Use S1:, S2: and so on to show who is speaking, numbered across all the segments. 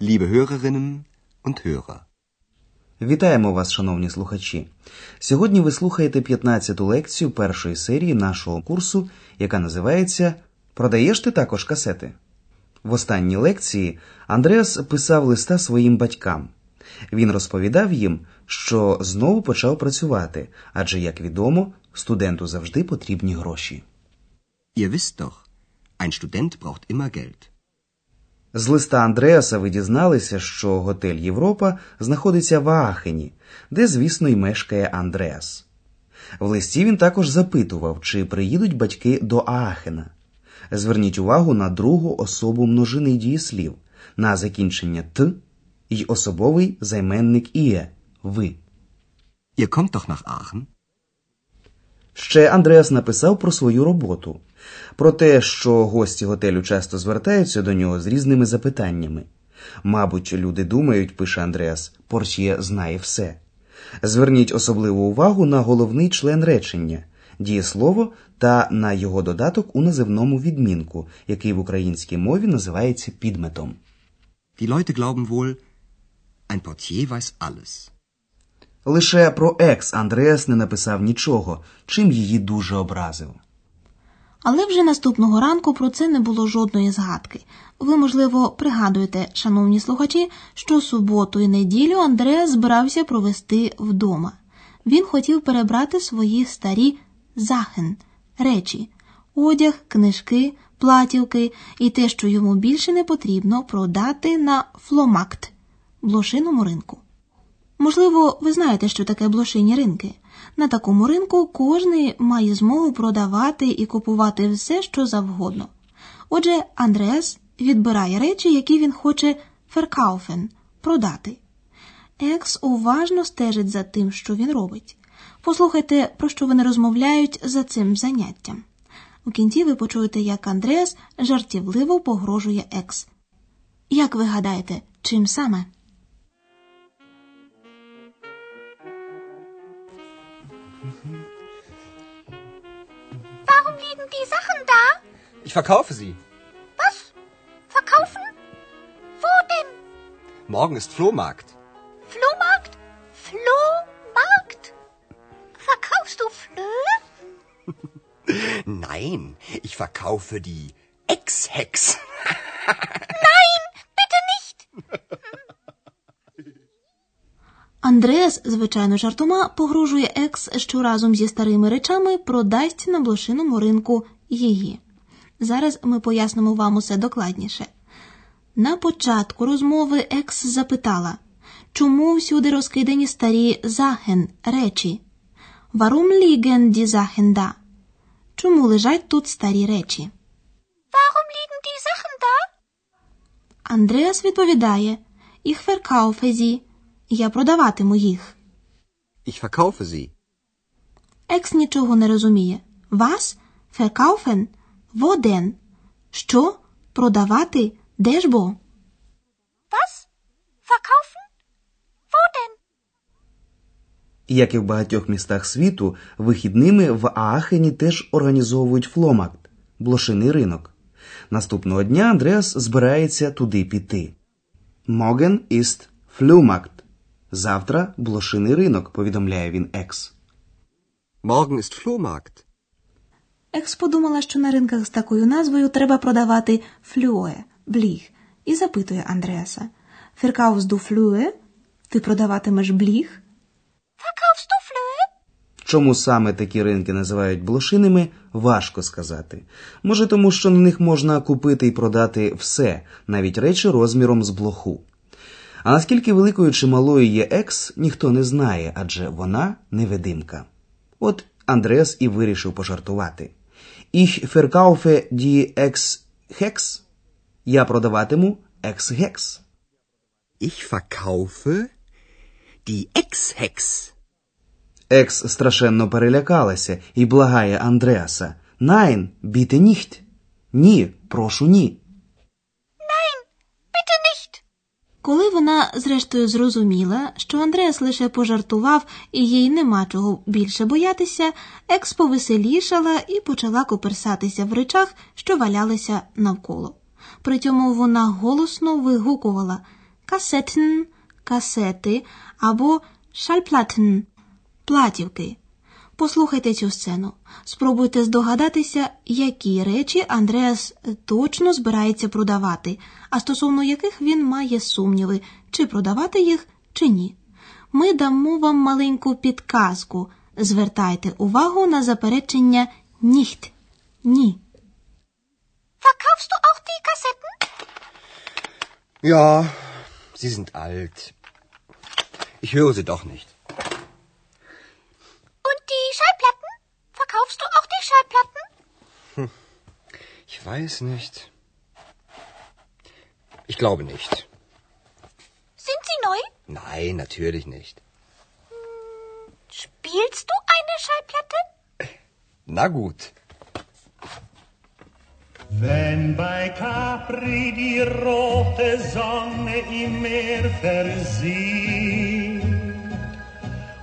S1: liebe Hörerinnen und Hörer.
S2: Вітаємо вас, шановні слухачі. Сьогодні ви слухаєте 15-ту лекцію першої серії нашого курсу, яка називається Продаєш ти також касети. В останній лекції Андреас писав листа своїм батькам. Він розповідав їм, що знову почав працювати, адже, як відомо, студенту завжди потрібні гроші.
S1: Ihr wisst doch, ein Student braucht immer Geld.
S2: З листа Андреаса ви дізналися, що готель Європа знаходиться в Аахені, де, звісно, й мешкає Андреас. В листі він також запитував, чи приїдуть батьки до Аахена. Зверніть увагу на другу особу множини дієслів, на закінчення т і особовий займенник іє ви.
S1: Ihr kommt doch nach Aachen?
S2: Ще Андреас написав про свою роботу, про те, що гості готелю часто звертаються до нього з різними запитаннями. Мабуть, люди думають, пише Андреас, Порсьє знає все. Зверніть особливу увагу на головний член речення дієслово та на його додаток у називному відмінку, який в українській мові називається підметом.
S1: Die Leute glauben wohl, ein Portier weiß alles.
S2: Лише про екс Андреас не написав нічого, чим її дуже образив.
S3: Але вже наступного ранку про це не було жодної згадки. Ви, можливо, пригадуєте, шановні слухачі, що суботу і неділю Андреа збирався провести вдома. Він хотів перебрати свої старі захен, речі, одяг, книжки, платівки і те, що йому більше не потрібно, продати на фломакт блошиному ринку. Можливо, ви знаєте, що таке блошині ринки. На такому ринку кожний має змогу продавати і купувати все, що завгодно. Отже, Андреас відбирає речі, які він хоче verkaufen продати. Екс уважно стежить за тим, що він робить. Послухайте, про що вони розмовляють за цим заняттям. У кінці ви почуєте, як Андреас жартівливо погрожує екс. Як ви гадаєте, чим саме?
S4: Die Sachen da?
S1: Ich verkaufe sie.
S4: Was? Verkaufen? Wo denn?
S1: Morgen ist Flohmarkt.
S4: Flohmarkt? Flohmarkt? Verkaufst du Flöhe?
S1: Nein, ich verkaufe die Ex-Hex.
S3: Андреас, звичайно, жартома погрожує екс, що разом зі старими речами продасть на блошиному ринку її. Зараз ми пояснимо вам усе докладніше. На початку розмови екс запитала, чому всюди розкидані старі захен речі? Варум ліген ді захен Чому лежать тут старі речі?
S4: Liegen die Sachen da?
S3: Андреас відповідає: «Ich verkaufe sie». Я продаватиму їх.
S1: Ich verkaufe sie.
S3: Екс нічого не розуміє. Вас? Verkaufen? Wo denn? Що? Продавати? Де ж бо?
S4: Was? Verkaufen? Wo denn?
S2: Як і в багатьох містах світу, вихідними в Аахені теж організовують фломакт блошиний ринок. Наступного дня Андреас збирається туди піти. Моген іст флюмакт. Завтра блошиний ринок, повідомляє він екс.
S1: Morgen ist Flohmarkt.
S3: Екс подумала, що на ринках з такою назвою треба продавати флюе, бліг, і запитує Андреаса. Феркаус ду флюе? Ти продаватимеш бліг?
S4: Verkaufst du Flöhe?
S2: Чому саме такі ринки називають блошиними, важко сказати. Може, тому що на них можна купити і продати все, навіть речі розміром з блоху. А наскільки великою чи малою є екс, ніхто не знає, адже вона невидимка. От Андреас і вирішив пожартувати. Ich verkaufe die Ex-Hex. Я продаватиму екс-гекс.
S1: Ich verkaufe die Ex-Hex.
S2: Екс страшенно перелякалася і благає Андреаса. Nein, bitte nicht. Ні, прошу ні.
S4: Bitte nicht.
S3: Коли вона, зрештою, зрозуміла, що Андреас лише пожартував і їй нема чого більше боятися, екс повеселішала і почала коперсатися в речах, що валялися навколо. При цьому вона голосно вигукувала касетн касети або шальплатн платівки. Послухайте цю сцену. Спробуйте здогадатися, які речі Андреас точно збирається продавати, а стосовно яких він має сумніви, чи продавати їх, чи ні. Ми дамо вам маленьку підказку. Звертайте увагу на заперечення ніхт. Ні.
S4: Verkaufst du auch die Kassetten?
S1: Ja, sie sind alt. Ich höre sie doch nicht.
S4: Und die Schallplatten? Verkaufst du auch die Schallplatten?
S1: Hm, Ich weiß nicht. Ich glaube nicht.
S4: Sind sie neu?
S1: Nein, natürlich nicht.
S4: Spielst du eine Schallplatte?
S1: Na gut.
S5: Wenn bei Capri die rote Sonne im Meer versieht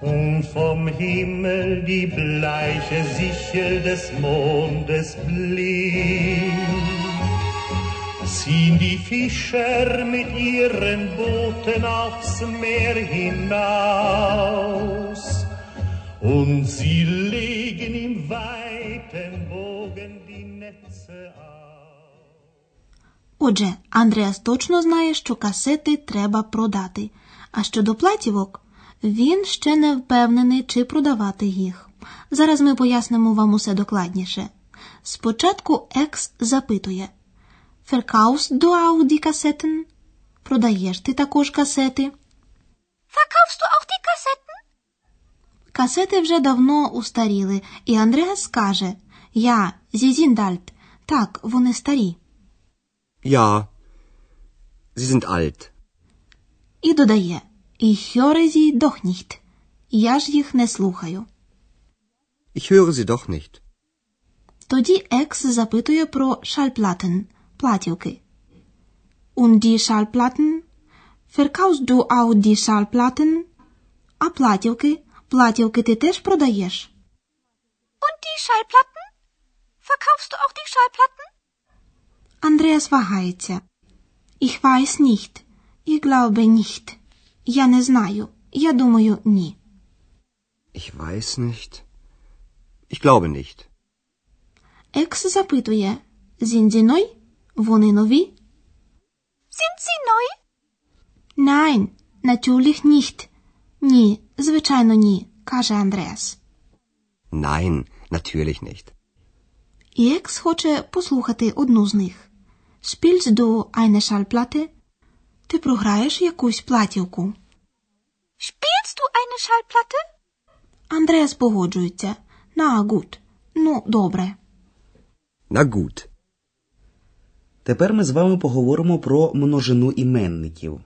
S5: und vom Himmel die bleiche Sichel des Mondes blinkt, ziehen die Fischer mit ihren Booten aufs Meer hinaus und sie legen im weiten Bogen die Netze aus.
S3: Отже, Андреас точно знає, що касети треба продати. А щодо платівок, він ще не впевнений, чи продавати їх. Зараз ми пояснимо вам усе докладніше. Спочатку Екс запитує Verkaufst du auch die Kassetten? Продаєш ти також касети?
S4: Verkaufst du auch die Kassetten?
S3: Касети вже давно устаріли, і Андреас скаже Я, Зізіндальт. Так, вони старі.
S1: Ja, sie sind alt.
S3: І додає Ich höre sie doch nicht. Я ж їх не слухаю.
S1: Ich höre sie doch nicht.
S3: Тоді Екс запитує про Schallplatten – платівки. Und die Schallplatten? Verkaufst du auch die Schallplatten? А платівки? Платівки ти теж продаєш?
S4: Und die Schallplatten? Verkaufst du auch die Schallplatten?
S3: Андреас вагається. Ich weiß nicht. Ich glaube nicht. Я не знаю. Я думаю, ні.
S1: Ich weiß nicht. Ich glaube nicht.
S3: Екс запитує. Sind sie neu? Вони нові?
S4: Sind sie neu?
S3: Nein, natürlich nicht. Ні, звичайно, ні, каже Андреас.
S1: Nein, natürlich nicht.
S3: І Екс хоче послухати одну з них. Spielst du eine Schallplatte? Ти програєш якусь платівку.
S4: Spielst du eine Schallplatte?
S3: Андреас погоджується. Na, gut. Ну, добре.
S1: Na gut.
S2: Тепер ми з вами поговоримо про множину іменників.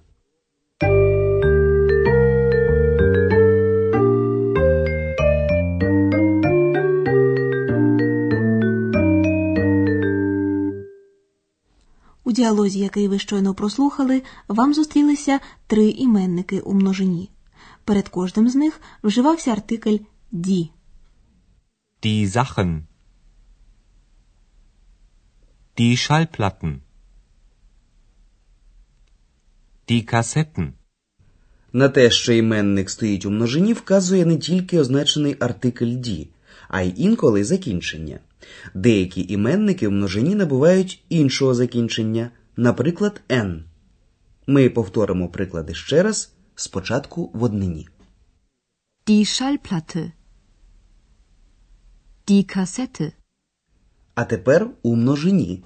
S3: У діалозі, який ви щойно прослухали, вам зустрілися три іменники у множині. Перед кожним з них вживався артикль «ді».
S6: Die Sachen. Die Schallplatten. Die Kassetten.
S2: На те, що іменник стоїть у множині, вказує не тільки означений артикль «ді», а й інколи закінчення. Деякі іменники в множині набувають іншого закінчення, наприклад, «н». Ми повторимо приклади ще раз, спочатку в однині.
S7: Die Schallplatte. Die Kassette.
S2: А тепер у множині.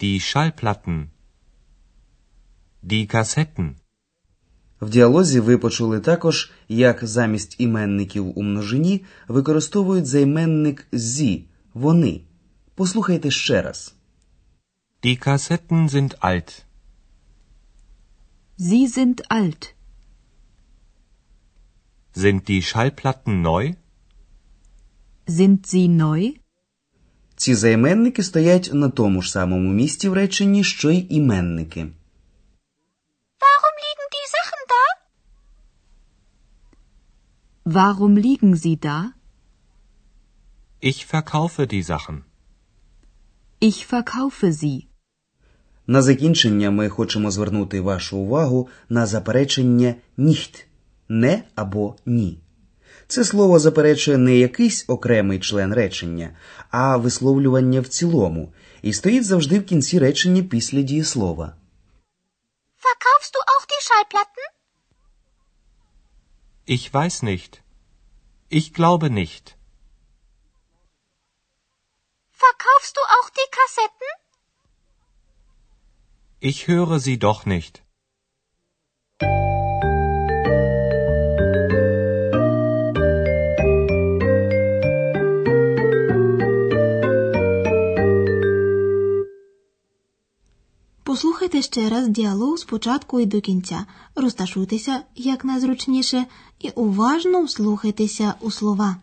S6: Die Schallplatten. Die Kassetten.
S2: В діалозі ви почули також, як замість іменників у множині використовують займенник «зі» – «вони». Послухайте ще раз.
S6: Die Kassetten sind alt.
S7: Sie sind alt.
S6: Sind die Schallplatten neu?
S7: Sind sie neu?
S2: Ці займенники стоять на тому ж самому місці в реченні, що й іменники.
S4: Warum liegen die Sachen da?
S7: Warum liegen sie da?
S6: Ich verkaufe die Sachen.
S7: Ich verkaufe sie.
S2: На закінчення ми хочемо звернути вашу увагу на заперечення ніхт не або ні. Це слово заперечує не якийсь окремий член речення, а висловлювання в цілому, і стоїть завжди в кінці речення після дієслова.
S4: Verkaufst du auch die Schallplatten?
S6: Ich weiß nicht. Ich glaube nicht.
S4: Verkaufst du auch die Kassetten?
S6: Ich höre sie doch nicht.
S3: Послухайте ще раз діалог спочатку і до кінця. Розташуйтеся як найзручніше і уважно вслухайтеся у слова.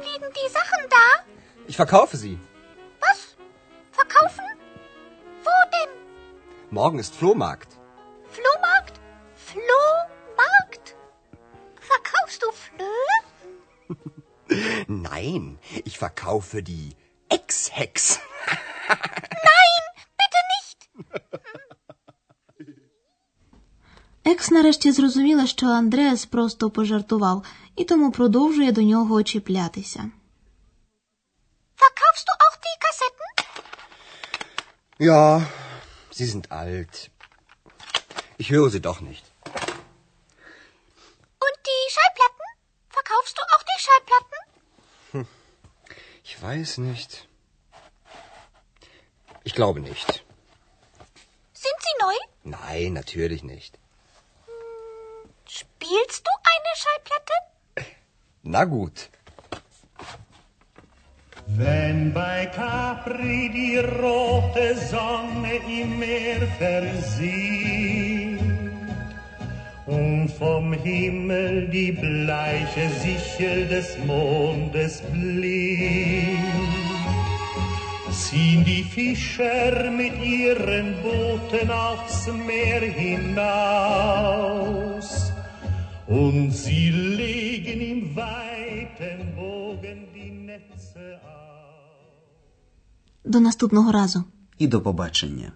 S4: Liegen die Sachen da?
S8: Ich verkaufe sie.
S4: Was? Verkaufen? Wo denn?
S8: Morgen ist Flohmarkt.
S4: Flohmarkt? Flohmarkt? Verkaufst du Flöhe?
S8: Nein, ich verkaufe die Ex-Hex.
S3: Екс нарешті зрозуміла, що Андреас просто пожартував, і тому продовжує до нього чіплятися.
S4: Verkaufst du auch die Kassetten?
S8: Ja, sie sind alt. Ich höre sie doch nicht.
S4: Und die Schallplatten? Verkaufst du auch die Schallplatten?
S8: Ich weiß nicht. Ich glaube nicht.
S4: Sind sie neu?
S8: Nein, natürlich nicht.
S4: Spielst du eine Schallplatte?
S8: Na gut.
S5: Wenn bei Capri die rote Sonne im Meer versieht und vom Himmel die bleiche Sichel des Mondes blinkt, ziehen die Fischer mit ihren Booten aufs Meer hinaus und sie legen im weiten Bogen die Netze auf.
S3: До наступного разу.
S2: І до побачення.